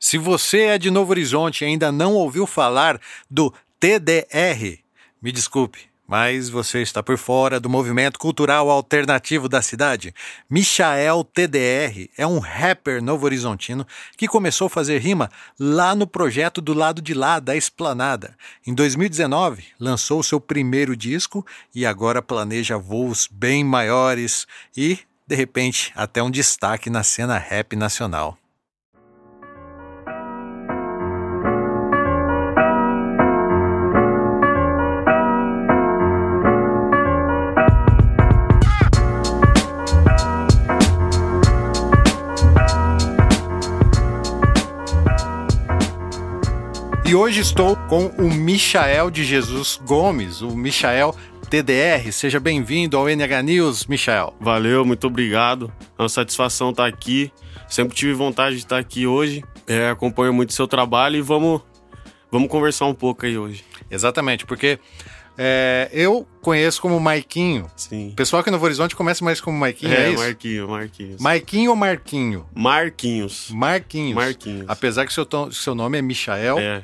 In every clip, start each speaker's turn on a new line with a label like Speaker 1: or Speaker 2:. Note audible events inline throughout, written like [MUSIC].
Speaker 1: Se você é de Novo Horizonte e ainda não ouviu falar do TDR, me desculpe, mas você está por fora do movimento cultural alternativo da cidade. Michael TDR é um rapper novo-horizontino que começou a fazer rima lá no projeto do lado de lá da Esplanada. Em 2019, lançou seu primeiro disco e agora planeja voos bem maiores e, de repente, até um destaque na cena rap nacional. E hoje estou com o Michael de Jesus Gomes, o Michael TDR. Seja bem-vindo ao NH News, Michael.
Speaker 2: Valeu, muito obrigado. É uma satisfação estar aqui. Sempre tive vontade de estar aqui hoje. É, acompanho muito o seu trabalho e vamos, vamos conversar um pouco aí hoje.
Speaker 1: Exatamente, porque é, eu conheço como Maiquinho.
Speaker 2: Sim.
Speaker 1: O pessoal aqui no Novo Horizonte conhece mais como Maiquinho, é,
Speaker 2: É,
Speaker 1: isso?
Speaker 2: Marquinhos, Marquinhos.
Speaker 1: Maiquinho ou Marquinho?
Speaker 2: Marquinhos.
Speaker 1: Marquinhos.
Speaker 2: Marquinhos.
Speaker 1: Apesar que seu, seu nome é Michael,
Speaker 2: É.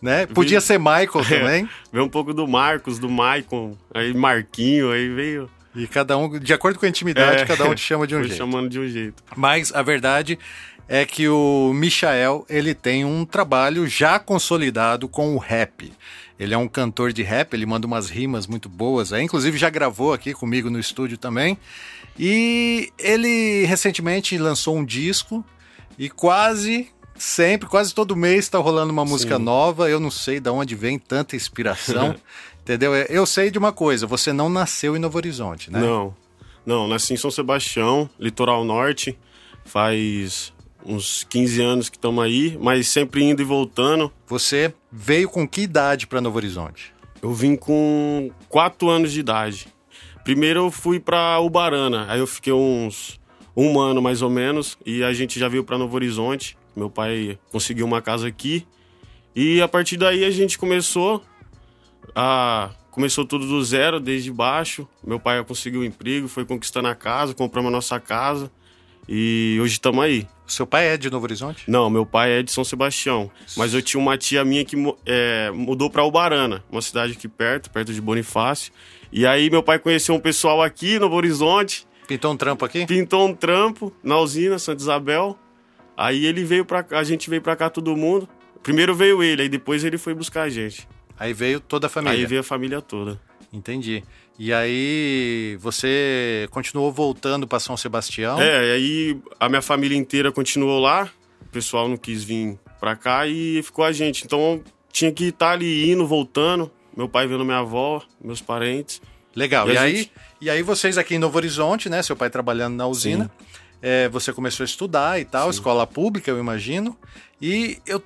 Speaker 1: né? Podia ser Michael [LAUGHS]
Speaker 2: É.
Speaker 1: também.
Speaker 2: Veio um pouco do Marcos, do Maicon, aí Marquinho, aí veio.
Speaker 1: E cada um, de acordo com a intimidade,
Speaker 2: É.
Speaker 1: cada um te chama de [LAUGHS] um jeito.
Speaker 2: chamando de um jeito.
Speaker 1: Mas a verdade é que o Michael, ele tem um trabalho já consolidado com o rap. Ele é um cantor de rap, ele manda umas rimas muito boas, aí, inclusive já gravou aqui comigo no estúdio também. E ele recentemente lançou um disco e quase sempre, quase todo mês está rolando uma música
Speaker 2: Sim.
Speaker 1: nova. Eu não sei de onde vem tanta inspiração. [LAUGHS] Entendeu? Eu sei de uma coisa, você não nasceu em Novo Horizonte, né?
Speaker 2: Não. Não, nasci em São Sebastião, litoral norte. Faz uns 15 anos que estamos aí, mas sempre indo e voltando.
Speaker 1: Você veio com que idade para Novo Horizonte?
Speaker 2: Eu vim com 4 anos de idade. Primeiro eu fui pra Ubarana, aí eu fiquei uns um ano mais ou menos e a gente já veio pra Novo Horizonte. Meu pai conseguiu uma casa aqui e a partir daí a gente começou a começou tudo do zero, desde baixo. Meu pai conseguiu um emprego, foi conquistando a casa, compramos a nossa casa e hoje estamos aí.
Speaker 1: Seu pai é de Novo Horizonte?
Speaker 2: Não, meu pai é de São Sebastião. Mas eu tinha uma tia minha que é, mudou pra Ubarana, uma cidade aqui perto, perto de Bonifácio. E aí meu pai conheceu um pessoal aqui no Novo Horizonte,
Speaker 1: Pintou um trampo aqui?
Speaker 2: pintou um trampo na usina Santa Isabel. Aí ele veio pra cá, a gente veio pra cá todo mundo. Primeiro veio ele, aí depois ele foi buscar a gente.
Speaker 1: Aí veio toda a família.
Speaker 2: Aí veio a família toda.
Speaker 1: Entendi. E aí você continuou voltando para São Sebastião?
Speaker 2: É, e aí a minha família inteira continuou lá. O pessoal não quis vir pra cá e ficou a gente. Então tinha que estar ali indo, voltando. Meu pai vendo minha avó, meus parentes.
Speaker 1: Legal.
Speaker 2: E
Speaker 1: E, aí,
Speaker 2: gente-
Speaker 1: e aí vocês aqui em Novo Horizonte, né? Seu pai trabalhando na usina. É, você começou a estudar e tal, escola pública, eu imagino. E eu,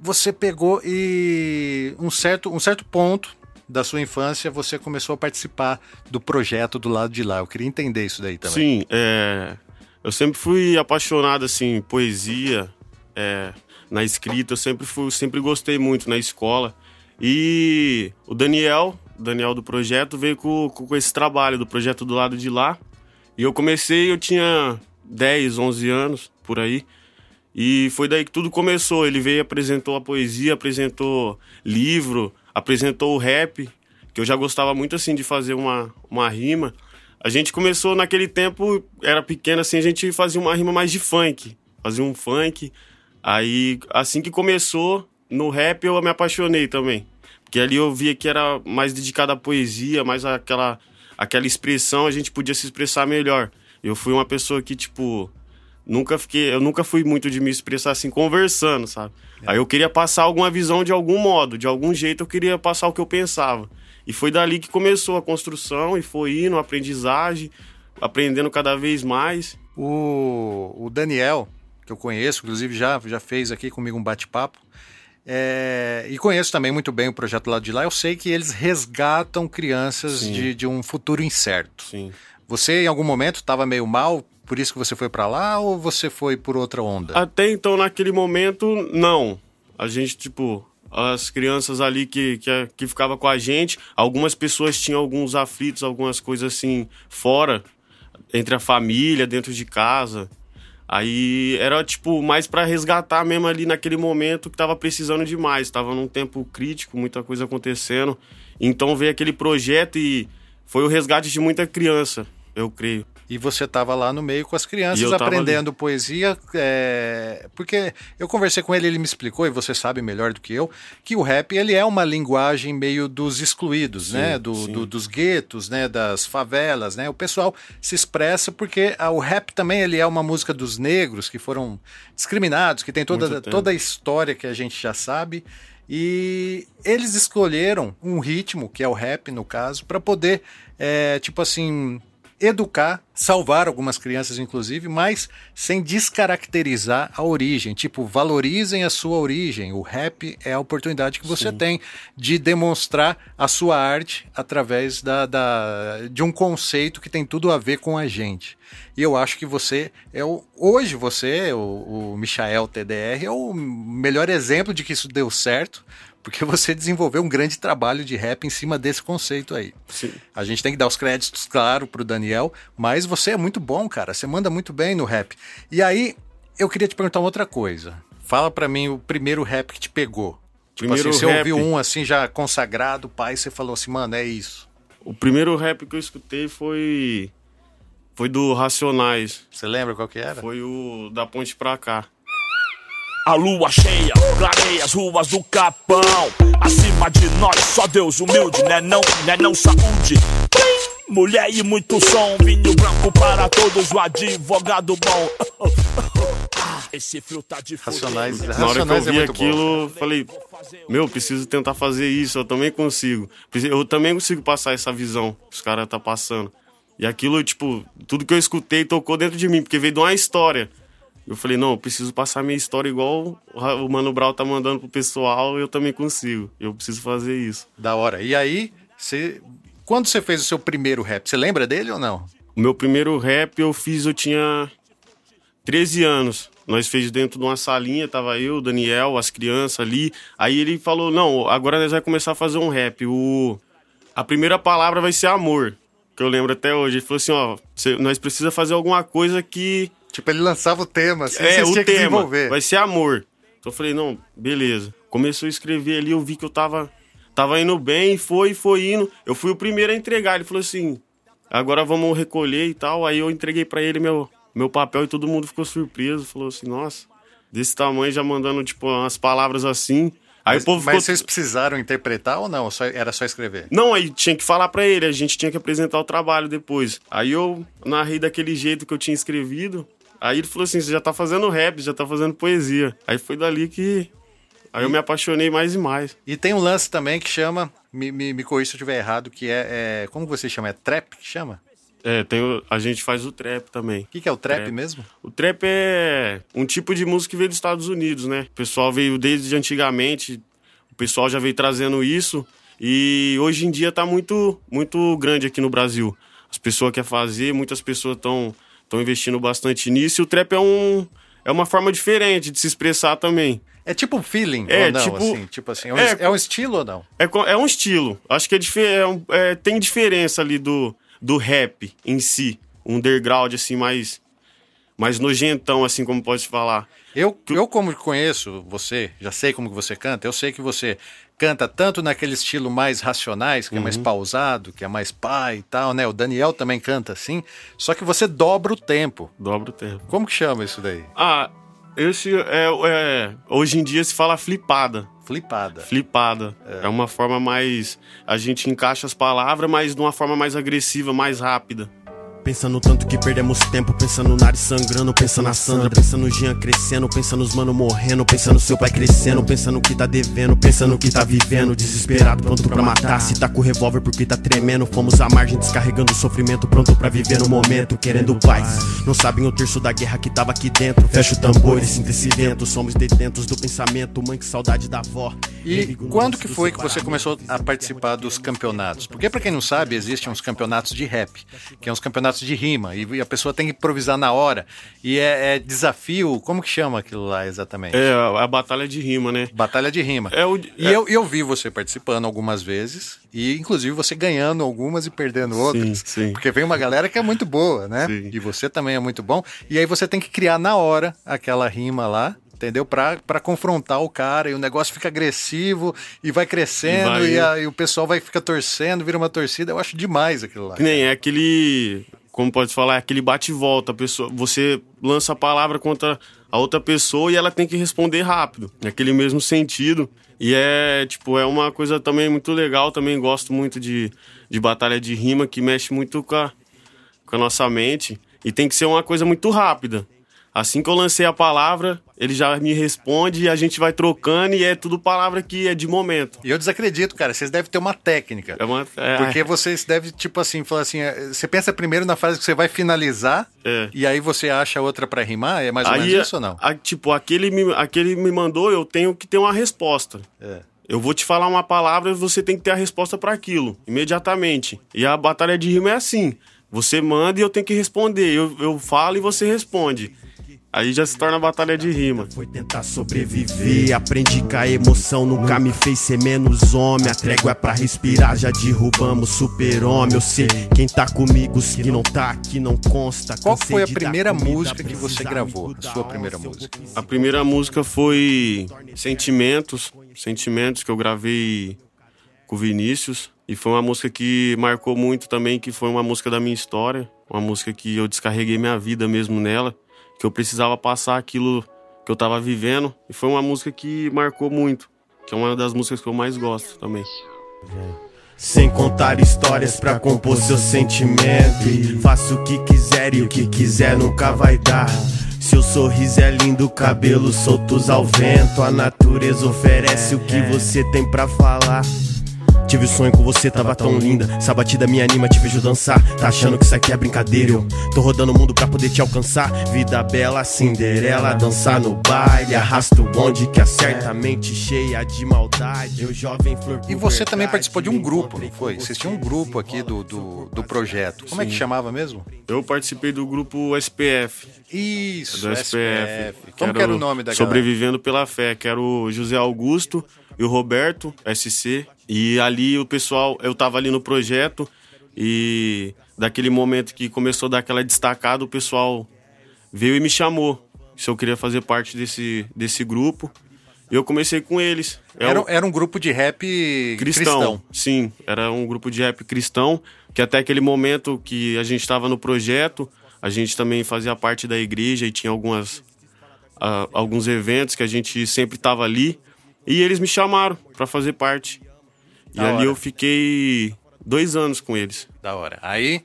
Speaker 1: você pegou e um certo, um certo ponto da sua infância você começou a participar do projeto do lado de lá. Eu queria entender isso daí também.
Speaker 2: Sim, é, eu sempre fui apaixonado assim, poesia, é, na escrita. Eu sempre fui, sempre gostei muito na escola. E o Daniel, Daniel do projeto, veio com, com esse trabalho do projeto do lado de lá. E eu comecei, eu tinha 10, 11 anos por aí. E foi daí que tudo começou. Ele veio, apresentou a poesia, apresentou livro, apresentou o rap, que eu já gostava muito assim de fazer uma, uma rima. A gente começou naquele tempo, era pequeno assim, a gente fazia uma rima mais de funk. Fazia um funk. Aí, assim que começou, no rap eu me apaixonei também. Porque ali eu via que era mais dedicado à poesia, mais aquela, aquela expressão, a gente podia se expressar melhor. Eu fui uma pessoa que, tipo, nunca fiquei, eu nunca fui muito de me expressar assim conversando, sabe? Aí eu queria passar alguma visão de algum modo, de algum jeito eu queria passar o que eu pensava. E foi dali que começou a construção e foi indo, aprendizagem, aprendendo cada vez mais.
Speaker 1: O, o Daniel, que eu conheço, inclusive já, já fez aqui comigo um bate-papo, é, e conheço também muito bem o projeto lá de lá. Eu sei que eles resgatam crianças de, de um futuro incerto.
Speaker 2: Sim.
Speaker 1: Você, em algum momento, estava meio mal, por isso que você foi para lá, ou você foi por outra onda?
Speaker 2: Até então, naquele momento, não. A gente, tipo, as crianças ali que, que, que ficavam com a gente, algumas pessoas tinham alguns aflitos, algumas coisas assim, fora, entre a família, dentro de casa. Aí era tipo mais para resgatar mesmo ali naquele momento que tava precisando demais, tava num tempo crítico, muita coisa acontecendo. Então veio aquele projeto e foi o resgate de muita criança, eu creio.
Speaker 1: E você estava lá no meio com as crianças aprendendo ali. poesia, é... porque eu conversei com ele, ele me explicou, e você sabe melhor do que eu, que o rap ele é uma linguagem meio dos excluídos, sim, né? Do, do, dos guetos, né? Das favelas, né? O pessoal se expressa porque a, o rap também ele é uma música dos negros que foram discriminados, que tem toda, toda a história que a gente já sabe. E eles escolheram um ritmo, que é o rap no caso, para poder, é, tipo assim, educar, salvar algumas crianças, inclusive, mas sem descaracterizar a origem. Tipo, valorizem a sua origem. O rap é a oportunidade que você Sim. tem de demonstrar a sua arte através da, da, de um conceito que tem tudo a ver com a gente. E eu acho que você é o, hoje você, o, o Michael TDR, é o melhor exemplo de que isso deu certo, porque você desenvolveu um grande trabalho de rap em cima desse conceito aí.
Speaker 2: Sim.
Speaker 1: A gente tem que dar os créditos, claro, pro Daniel, mas você é muito bom, cara. Você manda muito bem no rap. E aí, eu queria te perguntar uma outra coisa. Fala para mim o primeiro rap que te pegou. Tipo primeiro assim, você rap... ouviu um assim já consagrado, pai, você falou assim, mano, é isso.
Speaker 2: O primeiro rap que eu escutei foi foi do Racionais.
Speaker 1: Você lembra qual que era?
Speaker 2: Foi o da Ponte pra cá.
Speaker 3: A lua cheia clareia as ruas do Capão. Acima de nós, só Deus humilde, né não, né não saúde. Mulher e muito som, vinho branco para todos, o advogado bom. [LAUGHS] Esse frio tá de
Speaker 1: Racionais,
Speaker 2: Na hora que eu vi é aquilo, bom. falei, meu, preciso tentar fazer isso, eu também consigo. Eu também consigo passar essa visão que os caras tá passando. E aquilo, tipo, tudo que eu escutei tocou dentro de mim, porque veio de uma história. Eu falei, não, eu preciso passar minha história igual o Mano Brown tá mandando pro pessoal, eu também consigo. Eu preciso fazer isso.
Speaker 1: Da hora. E aí, você. Quando você fez o seu primeiro rap, você lembra dele ou não?
Speaker 2: O meu primeiro rap eu fiz, eu tinha 13 anos. Nós fez dentro de uma salinha, tava eu, o Daniel, as crianças ali. Aí ele falou: "Não, agora nós vamos começar a fazer um rap. O a primeira palavra vai ser amor." Que eu lembro até hoje. Ele falou assim: "Ó, nós precisa fazer alguma coisa que
Speaker 1: Tipo, ele lançava o tema, assim,
Speaker 2: é, o tema, vai ser amor. Então eu falei, não, beleza. Começou a escrever ali, eu vi que eu tava, tava indo bem, foi, foi indo. Eu fui o primeiro a entregar. Ele falou assim, agora vamos recolher e tal. Aí eu entreguei para ele meu, meu papel e todo mundo ficou surpreso. Falou assim, nossa, desse tamanho já mandando, tipo, umas palavras assim.
Speaker 1: Aí mas, o povo ficou... mas vocês precisaram interpretar ou não? Só, era só escrever?
Speaker 2: Não, aí tinha que falar para ele, a gente tinha que apresentar o trabalho depois. Aí eu narrei daquele jeito que eu tinha escrevido. Aí ele falou assim: você já tá fazendo rap, já tá fazendo poesia. Aí foi dali que. Aí eu me apaixonei mais e mais.
Speaker 1: E tem um lance também que chama, me, me, me corrija se eu estiver errado, que é, é, Como você chama? É trap que chama?
Speaker 2: É, tem o, a gente faz o trap também. O
Speaker 1: que, que, é o trap, trap, mesmo?
Speaker 2: O trap é um tipo de música que veio dos Estados Unidos, né? O pessoal veio desde antigamente, o pessoal já veio trazendo isso. E hoje em dia tá muito, muito grande aqui no Brasil. As pessoas querem fazer, muitas pessoas estão estão investindo bastante nisso. E o trap é, um, é uma forma diferente de se expressar também.
Speaker 1: É tipo feeling, é, ou não, tipo, assim? Tipo assim, é um, é, é um estilo ou não?
Speaker 2: É, é um estilo. Acho que é, é, um, é, tem diferença ali do, do rap em si. Um underground, assim, mais, mais nojentão, assim, como pode falar.
Speaker 1: Eu, eu como conheço você, já sei como que você canta, eu sei que você canta tanto naquele estilo mais racionais, que uhum. é mais uhum. pausado, que é mais pai e tal, né? O Daniel também canta assim, só que você dobra o tempo.
Speaker 2: Dobra o tempo.
Speaker 1: Como que chama isso daí?
Speaker 2: Ah, esse é, é hoje em dia se fala flipada.
Speaker 1: Flipada.
Speaker 2: Flipada. É. é uma forma mais. A gente encaixa as palavras, mas de uma forma mais agressiva, mais rápida.
Speaker 3: Pensando tanto que perdemos tempo, pensando no nariz sangrando, pensando na Sandra, pensando no Jean crescendo, pensando nos mano morrendo, pensando no seu pai crescendo, pensando no que tá devendo, pensando no que tá vivendo, desesperado, pronto pra matar. Se tá com o revólver porque tá tremendo, fomos à margem descarregando o sofrimento, pronto pra viver no momento, querendo paz. Não sabem o terço da guerra que tava aqui dentro. Fecha o tambor e sinta esse vento, somos detentos do pensamento, mãe que saudade da avó.
Speaker 1: E quando que foi que você começou a participar dos campeonatos? Porque para quem não sabe, existem uns campeonatos de rap, que é uns campeonatos negócio de rima e a pessoa tem que improvisar na hora. E é, é desafio, como que chama aquilo lá exatamente?
Speaker 2: É a batalha de rima, né?
Speaker 1: Batalha de rima.
Speaker 2: É o,
Speaker 1: e eu, eu vi você participando algumas vezes e inclusive você ganhando algumas e perdendo outras.
Speaker 2: Sim, sim.
Speaker 1: Porque vem uma galera que é muito boa, né?
Speaker 2: Sim.
Speaker 1: E você também é muito bom. E aí você tem que criar na hora aquela rima lá entendeu? Para confrontar o cara e o negócio fica agressivo e vai crescendo e,
Speaker 2: E vai-
Speaker 1: aí o pessoal vai ficar torcendo, vira uma torcida. Eu acho demais aquilo lá.
Speaker 2: Que nem é aquele. Como pode falar? É aquele bate e volta. Pessoa, você lança a palavra contra a outra pessoa e ela tem que responder rápido. Naquele mesmo sentido. E é, tipo, é uma coisa também muito legal. Também gosto muito de, de batalha de rima que mexe muito com a, com a nossa mente. E tem que ser uma coisa muito rápida. Assim que eu lancei a palavra, ele já me responde e a gente vai trocando e é tudo palavra que é de momento.
Speaker 1: E eu desacredito, cara. Vocês devem ter uma técnica.
Speaker 2: É uma. É,
Speaker 1: Porque vocês devem, tipo assim, falar assim: é, você pensa primeiro na frase que você vai finalizar
Speaker 2: É.
Speaker 1: e aí você acha outra pra rimar? É mais ou
Speaker 2: Aí,
Speaker 1: menos isso ou não?
Speaker 2: a- tipo, aquele me, aquele me mandou, eu tenho que ter uma resposta.
Speaker 1: É.
Speaker 2: Eu vou te falar uma palavra e você tem que ter a resposta para aquilo, imediatamente. E a batalha de rima é assim: você manda e eu tenho que responder. Eu, eu falo e você responde. Aí já se torna batalha de rima.
Speaker 3: Foi tentar sobreviver, aprendi com a emoção, nunca me fez ser menos homem. A trégua é pra respirar, já derrubamos super-homem. Eu sei quem tá comigo, que não tá aqui não consta.
Speaker 1: Qual foi a primeira música que você gravou? A sua primeira
Speaker 3: se
Speaker 1: música?
Speaker 2: A primeira música foi Sentimentos, Sentimentos que eu gravei com o Vinícius e foi uma música que marcou muito também, que foi uma música da minha história, uma música que eu descarreguei minha vida mesmo nela, que eu precisava passar aquilo que eu tava vivendo e foi uma música que marcou muito, que é uma das músicas que eu mais gosto também.
Speaker 3: Sem contar histórias pra compor seu sentimento. Faço o que quiser e o que quiser nunca vai dar. Seu sorriso é lindo, cabelos soltos ao vento. A natureza oferece o que você tem pra falar. Tive sonho com você, tava tão linda. Essa batida me anima, te vejo dançar. Tá achando que isso aqui é brincadeira? Eu tô rodando o mundo pra poder te alcançar. Vida bela, Cinderela, dançar no baile. Arrasta o bonde que acerta a mente cheia de maldade. Eu jovem flor
Speaker 1: E você também
Speaker 3: verdade,
Speaker 1: participou de um grupo, não foi? Vocês
Speaker 3: você,
Speaker 1: tinham um grupo aqui do, do, do projeto. Como é que chamava mesmo?
Speaker 2: Eu participei do grupo SPF,
Speaker 1: Isso,
Speaker 2: do SPF.
Speaker 1: Como que era o nome da galera?
Speaker 2: Sobrevivendo pela Fé, que era o José Augusto e o Roberto, SC. E ali o pessoal, eu tava ali no projeto e daquele momento que começou a dar aquela destacada, o pessoal veio e me chamou se eu queria fazer parte desse, desse grupo. E eu comecei com eles. É
Speaker 1: Era, era um grupo de rap
Speaker 2: cristão.
Speaker 1: cristão.
Speaker 2: Sim, era um grupo de rap cristão, que até aquele momento que a gente estava no projeto, a gente também fazia parte da igreja e tinha algumas, ah, alguns eventos que a gente sempre estava ali. E eles me chamaram para fazer parte. E ali eu fiquei dois anos com eles.
Speaker 1: Da hora. Aí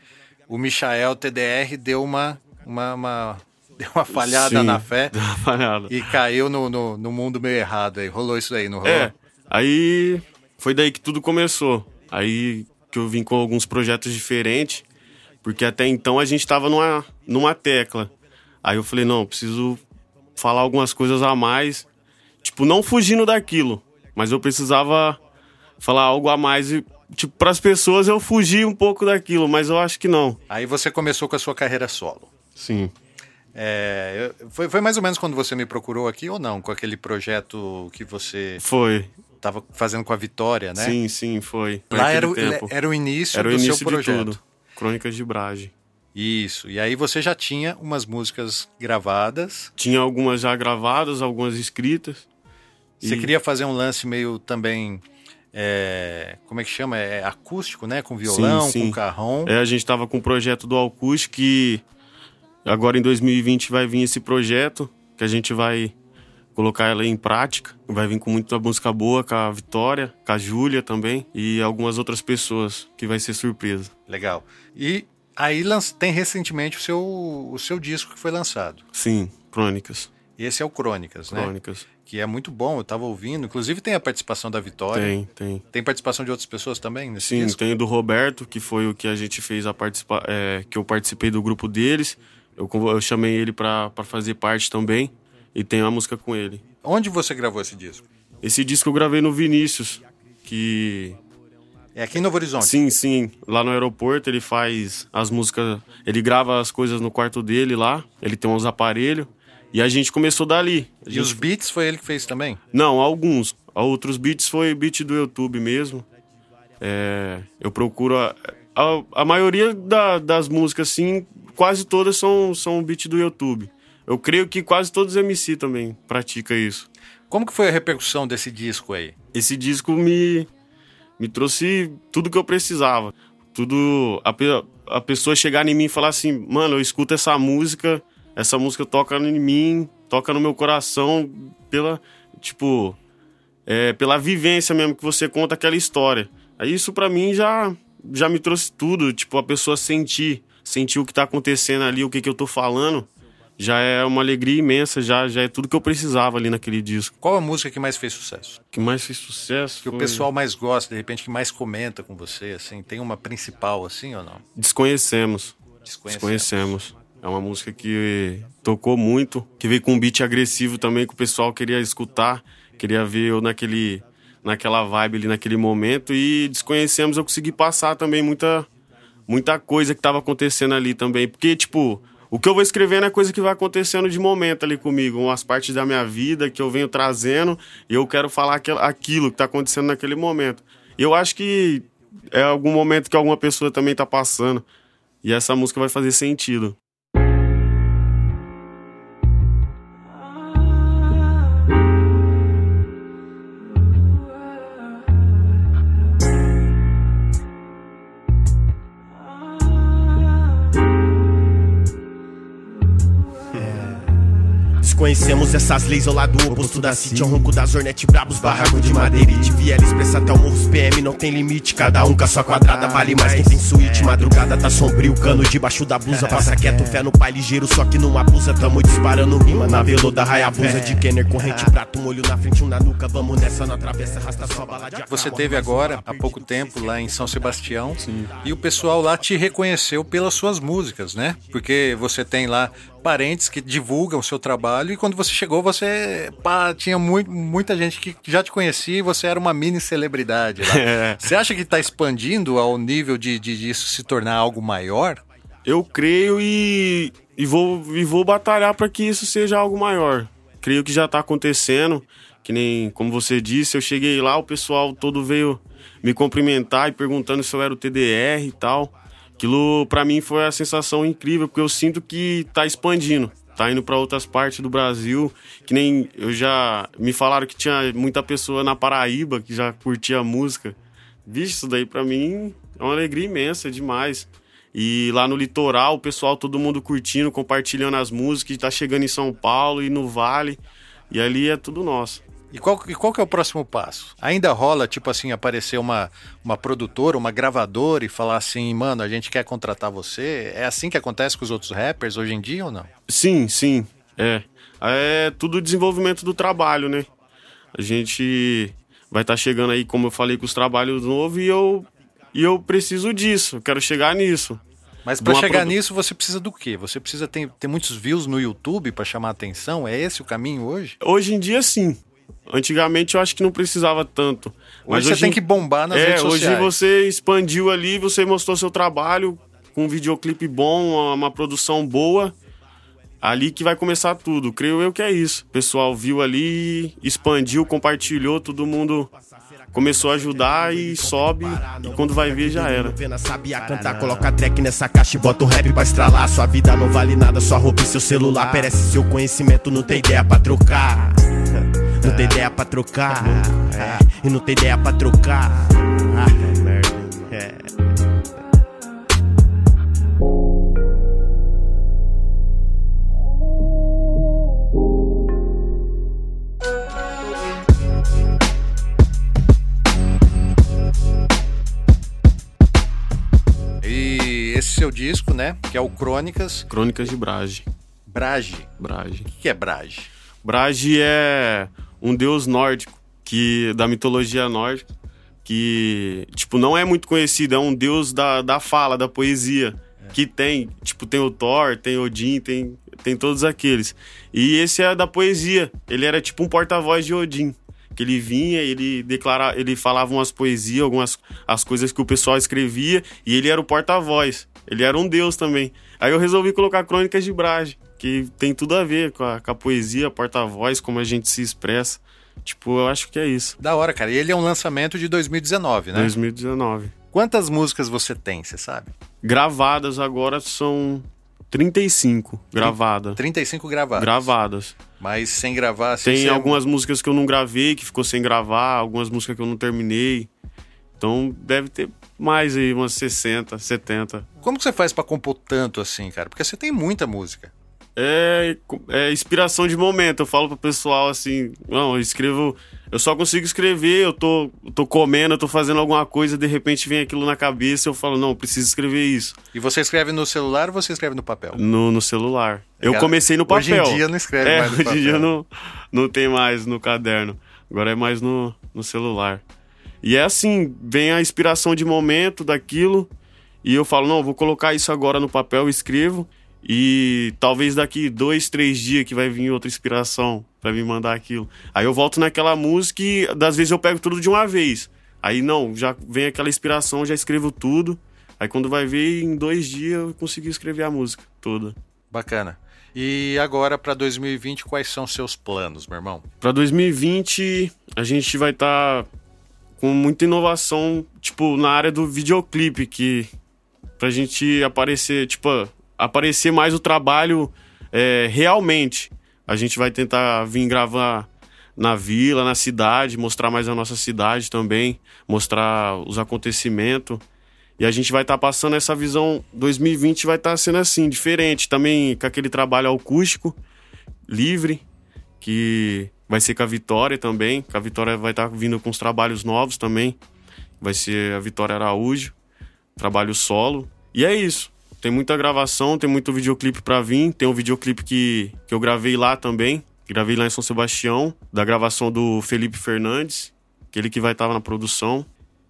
Speaker 1: o Michael TDR deu uma, uma, uma- [LAUGHS] deu uma falhada
Speaker 2: Sim,
Speaker 1: na fé [LAUGHS]
Speaker 2: deu uma falhada.
Speaker 1: e caiu no, no, no mundo meio errado aí. Rolou isso aí, não rolou?
Speaker 2: É, aí foi daí que tudo começou. Aí que eu vim com alguns projetos diferentes, porque até então a gente tava numa, numa tecla. Aí eu falei, não, preciso falar algumas coisas a mais, tipo, não fugindo daquilo, mas eu precisava falar algo a mais e, tipo, pras pessoas eu fugi um pouco daquilo, mas eu acho que não.
Speaker 1: Aí você começou com a sua carreira solo.
Speaker 2: Sim.
Speaker 1: É, foi, foi mais ou menos quando você me procurou aqui ou não? Com aquele projeto que você
Speaker 2: Foi.
Speaker 1: estava fazendo com a Vitória, né?
Speaker 2: Sim, sim, foi.
Speaker 1: Lá era, o- era o início
Speaker 2: Era o
Speaker 1: do
Speaker 2: início
Speaker 1: seu
Speaker 2: de
Speaker 1: projeto.
Speaker 2: tudo. Crônicas de Brage.
Speaker 1: Isso. E aí você já tinha umas músicas gravadas.
Speaker 2: Tinha algumas já gravadas, algumas escritas.
Speaker 1: Você
Speaker 2: E-
Speaker 1: queria fazer um lance meio também. É, como é que chama? É acústico, né? Com violão,
Speaker 2: sim.
Speaker 1: com carrom.
Speaker 2: É, a gente tava com o projeto do Alcus que agora em 2020 vai vir esse projeto que a gente vai colocar ela em prática. Vai vir com muita música boa, com a Vitória, com a Júlia também e algumas outras pessoas que vai ser surpresa.
Speaker 1: Legal. E aí tem recentemente o seu, o seu disco que foi lançado.
Speaker 2: Sim, Crônicas.
Speaker 1: Esse é o Crônicas, né?
Speaker 2: Crônicas.
Speaker 1: Que é muito bom, eu tava ouvindo. Inclusive tem a participação da Vitória.
Speaker 2: Tem, tem.
Speaker 1: Tem participação de outras pessoas também nesse
Speaker 2: Sim,
Speaker 1: disco?
Speaker 2: tem o do Roberto, que foi o que a gente fez a participar, é, que eu participei do grupo deles. Eu, eu chamei ele pra pra fazer parte também e tem uma música com ele.
Speaker 1: Onde você gravou esse disco?
Speaker 2: Esse disco eu gravei no Vinícius, que
Speaker 1: É aqui em Novo Horizonte?
Speaker 2: Sim, sim. Lá no aeroporto ele faz as músicas, ele grava as coisas no quarto dele lá, ele tem uns aparelhos. E a gente começou dali. Gente...
Speaker 1: E os beats foi ele que fez também?
Speaker 2: Não, alguns. Outros beats foi beat do YouTube mesmo. É, eu procuro. A, a, a maioria da, das músicas, assim, quase todas são, são beat do YouTube. Eu creio que quase todos os MC também pratica isso.
Speaker 1: Como que foi a repercussão desse disco aí?
Speaker 2: Esse disco me, me trouxe tudo que eu precisava. Tudo. A, a pessoa chegar em mim e falar assim, mano, eu escuto essa música essa música toca em mim, toca no meu coração pela, tipo, é, pela vivência mesmo que você conta aquela história. Aí isso para mim já já me trouxe tudo, tipo, a pessoa sentir, sentir o que tá acontecendo ali, o que que eu tô falando, já é uma alegria imensa, já, já é tudo que eu precisava ali naquele disco.
Speaker 1: Qual a música que mais fez sucesso?
Speaker 2: Que mais fez sucesso?
Speaker 1: Que foi... o pessoal mais gosta, de repente, que mais comenta com você, assim, tem uma principal assim ou não?
Speaker 2: Desconhecemos. Desconhecemos. Desconhecemos. É uma música que tocou muito, que veio com um beat agressivo também, que o pessoal queria escutar, queria ver eu naquele, naquela vibe ali, naquele momento. E desconhecemos, eu consegui passar também muita, muita coisa que estava acontecendo ali também. Porque, tipo, o que eu vou escrevendo é coisa que vai acontecendo de momento ali comigo, umas partes da minha vida que eu venho trazendo e eu quero falar aquilo que está acontecendo naquele momento. Eu acho que é algum momento que alguma pessoa também está passando e essa música vai fazer sentido.
Speaker 3: Conhecemos essas leis ao lado oposto da City. Ao ronco das Hornet brabos, barraco de madeirite Viela expressa até o morros PM, não tem limite. Cada um com a sua quadrada, vale mais quem tem suíte. Madrugada tá sombrio, cano debaixo da blusa. Passa quieto, fé no pai ligeiro, só que não abusa Tamo disparando rima na veluda, raia abusa De Kenner, corrente, prato, um olho na frente, um na nuca. Vamos nessa, não atravessa, arrasta sua bala de
Speaker 1: Você teve agora, há pouco tempo, lá em São Sebastião Sim. E o pessoal lá te reconheceu pelas suas músicas, né? Porque você tem lá parentes que divulgam o seu trabalho e quando você chegou você pá, tinha muito, muita gente que já te conhecia e você era uma mini celebridade. [LAUGHS] É. Você acha que está expandindo ao nível de, de, de, isso se tornar algo maior?
Speaker 2: Eu creio e, e, vou, e vou batalhar para que isso seja algo maior. Creio que já está acontecendo, que nem como você disse, eu cheguei lá, o pessoal todo veio me cumprimentar e perguntando se eu era o TDR e tal. Aquilo para mim foi a sensação incrível, porque eu sinto que tá expandindo, tá indo para outras partes do Brasil, que nem eu já me falaram que tinha muita pessoa na Paraíba que já curtia a música. Vixe, isso daí para mim é uma alegria imensa, é demais. E lá no litoral, o pessoal, todo mundo curtindo, compartilhando as músicas, tá chegando em São Paulo e no Vale. E ali é tudo nosso.
Speaker 1: E qual, e qual que é o próximo passo? Ainda rola, tipo assim, aparecer uma, uma produtora, uma gravadora e falar assim, mano, a gente quer contratar você? É assim que acontece com os outros rappers hoje em dia ou não?
Speaker 2: Sim, sim. É. É tudo desenvolvimento do trabalho, né? A gente vai estar tá chegando aí, como eu falei, com os trabalhos novos e eu, e eu preciso disso, eu quero chegar nisso.
Speaker 1: Mas para chegar produ... nisso, você precisa do quê? Você precisa ter, ter muitos views no YouTube para chamar atenção? É esse o caminho hoje?
Speaker 2: Hoje em dia, sim. Antigamente eu acho que não precisava tanto.
Speaker 1: Mas hoje, você tem que bombar nas é, redes
Speaker 2: sociais. Hoje você expandiu ali, você mostrou seu trabalho com um videoclipe bom, uma produção boa. Ali que vai começar tudo. Creio eu que é isso. O pessoal viu ali, expandiu, compartilhou, todo mundo começou a ajudar e sobe. E quando vai ver, já era. Sabia cantar, coloca track nessa caixa e bota o rap pra estralar. Sua vida não vale nada, sua roupa e seu celular. Perece seu conhecimento, não tem ideia pra trocar. Não tem ideia pra trocar. É. E não tem ideia pra trocar. Ah, merda. É.
Speaker 1: E esse seu disco, né? Que é o Crônicas.
Speaker 2: Crônicas de Brage.
Speaker 1: Brage.
Speaker 2: Brage.
Speaker 1: O que é Brage?
Speaker 2: Brage é um deus nórdico, que da mitologia nórdica, que, tipo, não é muito conhecido, é um deus da, da fala, da poesia, é. que tem, tipo, tem o Thor, tem Odin, tem, tem todos aqueles. E esse é da poesia, ele era tipo um porta-voz de Odin, que ele vinha, ele declarava, ele falava umas poesias, algumas as coisas que o pessoal escrevia, e ele era o porta-voz. Ele era um deus também. Aí eu resolvi colocar Crônicas de Brage, que tem tudo a ver com a, com a poesia, porta-voz, como a gente se expressa. Tipo, eu acho que é isso.
Speaker 1: Da hora, cara. E ele é um lançamento de 2019, né?
Speaker 2: 2019.
Speaker 1: Quantas músicas você tem, você sabe?
Speaker 2: Gravadas agora são 35 gravadas.
Speaker 1: 35 gravadas.
Speaker 2: Gravadas.
Speaker 1: Mas sem gravar, assim,
Speaker 2: Tem algumas músicas que eu não gravei, que ficou sem gravar, algumas músicas que eu não terminei. Então deve ter mais aí, umas 60, 70.
Speaker 1: Como que você faz pra compor tanto assim, cara? Porque você tem muita música.
Speaker 2: É, é inspiração de momento. Eu falo pro pessoal assim: não, eu escrevo. Eu só consigo escrever, eu tô, eu tô comendo, eu tô fazendo alguma coisa, de repente vem aquilo na cabeça eu falo: não, eu preciso escrever isso.
Speaker 1: E você escreve no celular ou você escreve no papel?
Speaker 2: No, no celular. Eu
Speaker 1: Cara,
Speaker 2: comecei no papel.
Speaker 1: hoje em dia não escreve
Speaker 2: é,
Speaker 1: mais no
Speaker 2: hoje em dia
Speaker 1: papel.
Speaker 2: não, não tem mais no caderno. Agora é mais no, no celular. E é assim, vem a inspiração de momento daquilo, e eu falo, não, vou colocar isso agora no papel, escrevo, e talvez daqui dois, três dias que vai vir outra inspiração pra me mandar aquilo. Aí eu volto naquela música e das vezes eu pego tudo de uma vez. Aí não, já vem aquela inspiração, já escrevo tudo. Aí quando vai ver, em dois dias eu consegui escrever a música toda.
Speaker 1: Bacana. E agora pra 2020, quais são seus planos, meu irmão?
Speaker 2: Pra 2020, a gente vai estar com muita inovação, tipo, na área do videoclipe, que pra gente aparecer, tipo, aparecer mais o trabalho é, realmente. A gente vai tentar vir gravar na vila, na cidade, mostrar mais a nossa cidade também, mostrar os acontecimentos. E a gente vai estar passando essa visão 2020 vai estar sendo assim, diferente, também com aquele trabalho acústico, livre, que vai ser com a Vitória também. A Vitória vai estar vindo com os trabalhos novos também. Vai ser a Vitória Araújo, trabalho solo. E é isso. Tem muita gravação, tem muito videoclipe pra vir. Tem um videoclipe que, que eu gravei lá também. Gravei lá em São Sebastião, da gravação do Felipe Fernandes, aquele que vai estar na produção.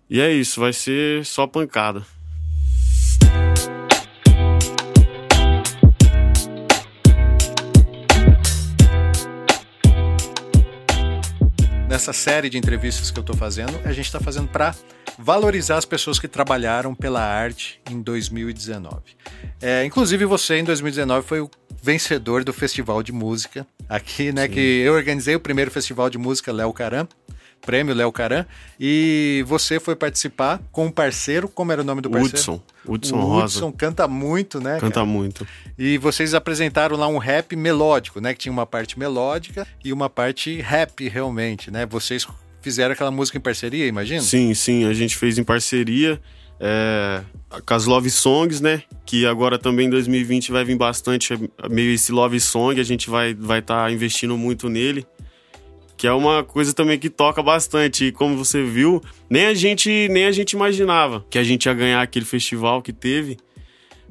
Speaker 2: E é isso, vai ser só pancada.
Speaker 1: Nessa série de entrevistas que eu tô fazendo, a gente tá fazendo pra valorizar as pessoas que trabalharam pela arte em 2019. É, inclusive você em 2019 foi o vencedor do Festival de Música aqui, né? Que eu organizei o primeiro Festival de Música Léo Caram, prêmio Léo Caram, e você foi participar com um parceiro, como era o nome do parceiro?
Speaker 2: Hudson, Hudson Rosa.
Speaker 1: Hudson canta muito, né?
Speaker 2: Canta
Speaker 1: cara?
Speaker 2: muito.
Speaker 1: E vocês apresentaram lá um rap melódico, né? Que tinha uma parte melódica e uma parte rap, realmente, né? Vocês fizeram aquela música em parceria, imagina?
Speaker 2: Sim, sim, a gente fez em parceria é, com as Love Songs, né? Que agora também em 2020 vai vir bastante, é, meio esse Love Song, a gente vai estar vai tá investindo muito nele. Que é uma coisa também que toca bastante. E como você viu, nem a gente, nem a gente imaginava que a gente ia ganhar aquele festival que teve.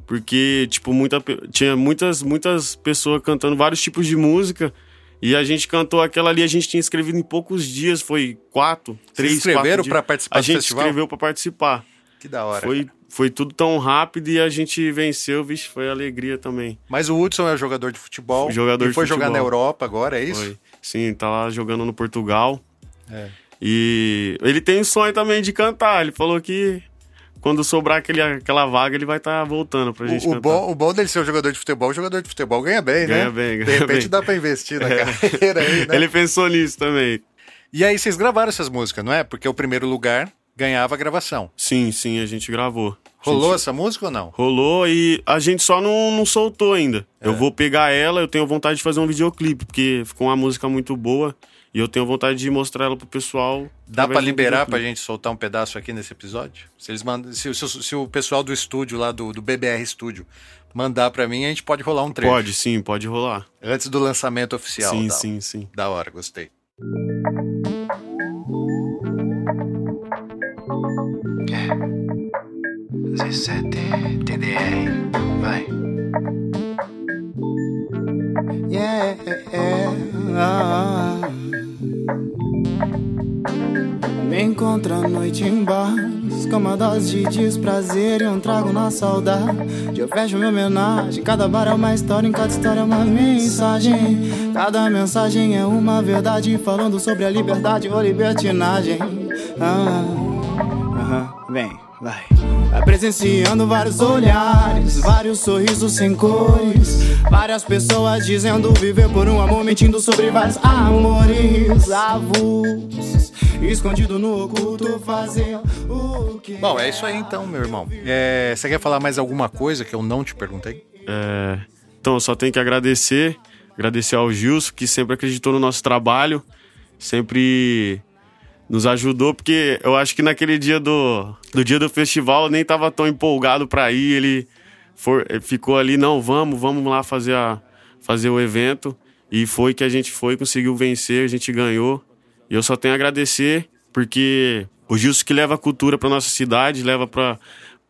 Speaker 2: Porque, tipo, muita, tinha muitas, muitas pessoas cantando vários tipos de música. E a gente cantou aquela ali, a gente tinha escrevido em poucos dias, foi quatro, três,
Speaker 1: escreveram
Speaker 2: quatro dias.
Speaker 1: pra participar
Speaker 2: A gente
Speaker 1: festival?
Speaker 2: escreveu pra participar.
Speaker 1: Que da hora.
Speaker 2: Foi, foi tudo tão rápido e a gente venceu, vixe, foi alegria também.
Speaker 1: Mas o Hudson é jogador de futebol.
Speaker 2: Jogador
Speaker 1: e foi jogar na Europa agora, é isso?
Speaker 2: Foi. Sim, tá lá jogando no Portugal.
Speaker 1: É.
Speaker 2: E ele tem o sonho também de cantar. Ele falou que quando sobrar aquele, aquela vaga, ele vai estar voltando pra gente
Speaker 1: O, o, bom, o bom dele ser um jogador de futebol, o jogador de futebol ganha bem,
Speaker 2: Ganha
Speaker 1: né?
Speaker 2: bem,
Speaker 1: De
Speaker 2: ganha
Speaker 1: repente
Speaker 2: bem.
Speaker 1: dá pra investir na [LAUGHS] carreira aí, né?
Speaker 2: Ele pensou nisso também.
Speaker 1: E aí vocês gravaram essas músicas, não é? Porque o primeiro lugar ganhava a gravação.
Speaker 2: Sim, sim, a gente gravou.
Speaker 1: Rolou
Speaker 2: gente-
Speaker 1: essa música ou não?
Speaker 2: Rolou e a gente só não, não soltou ainda.
Speaker 1: É.
Speaker 2: Eu vou pegar ela, eu tenho vontade de fazer um videoclipe, porque ficou uma música muito boa e eu tenho vontade de mostrar ela pro pessoal.
Speaker 1: Dá
Speaker 2: do
Speaker 1: liberar pra
Speaker 2: videoclipe.
Speaker 1: gente soltar um pedaço aqui nesse episódio? Se eles mandam, se, se- se o pessoal do estúdio lá do, do BBR Studio mandar pra mim, a gente pode rolar um trecho.
Speaker 2: Pode, sim, pode rolar.
Speaker 1: Antes do lançamento oficial.
Speaker 2: sim,
Speaker 1: tal.
Speaker 2: sim, sim.
Speaker 1: Da hora, gostei.
Speaker 4: Z7 TDR, vai. Yeah.
Speaker 5: Me encontra à noite em bar, Com uma dose de desprazer e um trago na saudade Eu fecho minha homenagem Cada bar é uma história, em cada história é uma mensagem Cada mensagem é uma verdade Falando sobre a liberdade ou libertinagem ah, Vem, vai Vai presenciando vários olhares, vários sorrisos sem cores. Várias pessoas dizendo viver por um amor, mentindo sobre vários amores avulsos. Escondido no oculto, fazer o que.
Speaker 1: Bom, é isso aí então, meu irmão. É, você quer falar mais alguma coisa que eu não te perguntei?
Speaker 2: É, então, eu só tenho que agradecer. Agradecer ao Gilson, que sempre acreditou no nosso trabalho, sempre nos ajudou, porque eu acho que naquele dia do, do dia do festival eu nem tava tão empolgado para ir. Ele, for, ele ficou ali, não, vamos, vamos lá fazer, a, fazer o evento. E foi que a gente foi, conseguiu vencer, a gente ganhou. Eu só tenho a agradecer, porque o Gilson que leva a cultura para nossa cidade, leva para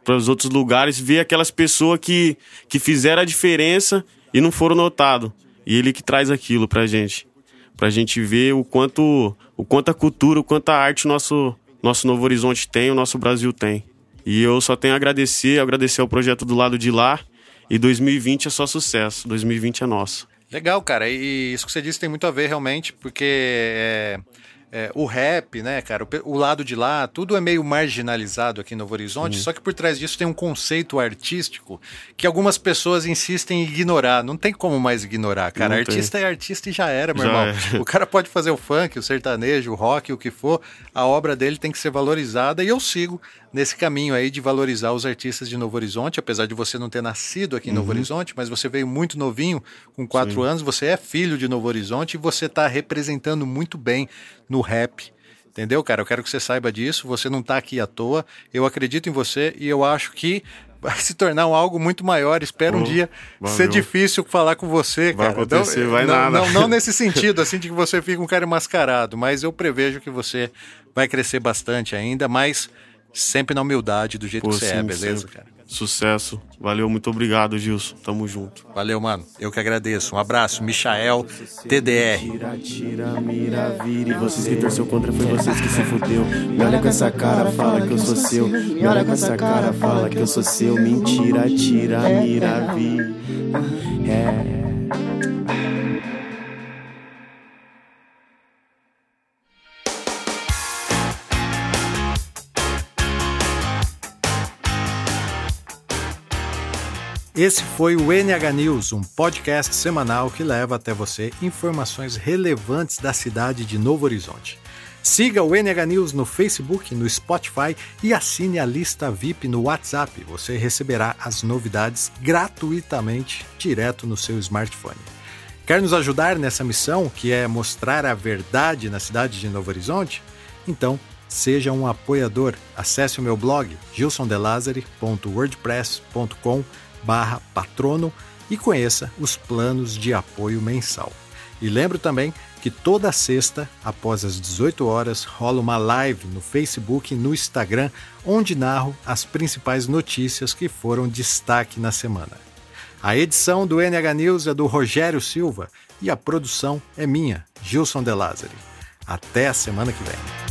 Speaker 2: os outros lugares, vê aquelas pessoas que, que fizeram a diferença e não foram notados. E ele que traz aquilo pra gente para a gente ver o quanto, o quanto a cultura, o quanto a arte nosso, nosso Novo Horizonte tem, o nosso Brasil tem. E eu só tenho a agradecer, agradecer ao projeto do lado de lá. E 2020 é só sucesso, 2020 é nosso.
Speaker 1: Legal, cara. E isso que você disse tem muito a ver realmente, porque é, é, o rap, né, cara, o, o, lado de lá, tudo é meio marginalizado aqui no Novo Horizonte, só que por trás disso tem um conceito artístico que algumas pessoas insistem em ignorar. Não tem como mais ignorar, cara. Não artista tem. é artista e já era, meu já irmão. É. O cara pode fazer o funk, o sertanejo, o rock, o que for, a obra dele tem que ser valorizada e eu sigo nesse caminho aí de valorizar os artistas de Novo Horizonte, apesar de você não ter nascido aqui em Novo uhum. Horizonte, mas você veio muito novinho, com quatro Sim. anos, você é filho de Novo Horizonte e você está representando muito bem no rap. Entendeu, cara? Eu quero que você saiba disso. Você não está aqui à toa. Eu acredito em você e eu acho que [LAUGHS] vai se tornar um algo muito maior. Espero oh, um dia ser difícil falar com você,
Speaker 2: vai
Speaker 1: cara.
Speaker 2: Acontecer,
Speaker 1: não,
Speaker 2: vai
Speaker 1: não,
Speaker 2: nada.
Speaker 1: Não, não [LAUGHS] nesse sentido, assim, de que você fica um cara mascarado, mas eu prevejo que você vai crescer bastante ainda, mas sempre na humildade, do jeito Pô, que você é, sim, é, beleza, sempre. cara?
Speaker 2: Sucesso. Valeu, muito obrigado, Gilson. Tamo junto.
Speaker 1: Valeu, mano. Eu que agradeço. Um abraço. Michael, TDR.
Speaker 5: Tira, tira, mira, vira. E vocês que torceu contra foi vocês que se fudeu. Me olha com essa cara, fala que eu sou seu. Me olha com essa cara, fala que eu sou seu. Mentira, tira, mira, vira. É.
Speaker 1: Esse foi o NH News, um podcast semanal que leva até você informações relevantes da cidade de Novo Horizonte. Siga o NH News no Facebook, no Spotify e assine a lista VIP no WhatsApp. Você receberá as novidades gratuitamente direto no seu smartphone. Quer nos ajudar nessa missão, que é mostrar a verdade na cidade de Novo Horizonte? Então, seja um apoiador. Acesse o meu blog gilsondelazare.wordpress.com barra patrono e conheça os planos de apoio mensal. E lembro também que toda sexta, após as 18 horas, rola uma live no Facebook e no Instagram, onde narro as principais notícias que foram destaque na semana. A edição do NH News é do Rogério Silva e a produção é minha, Gilson De Lázari. Até a semana que vem.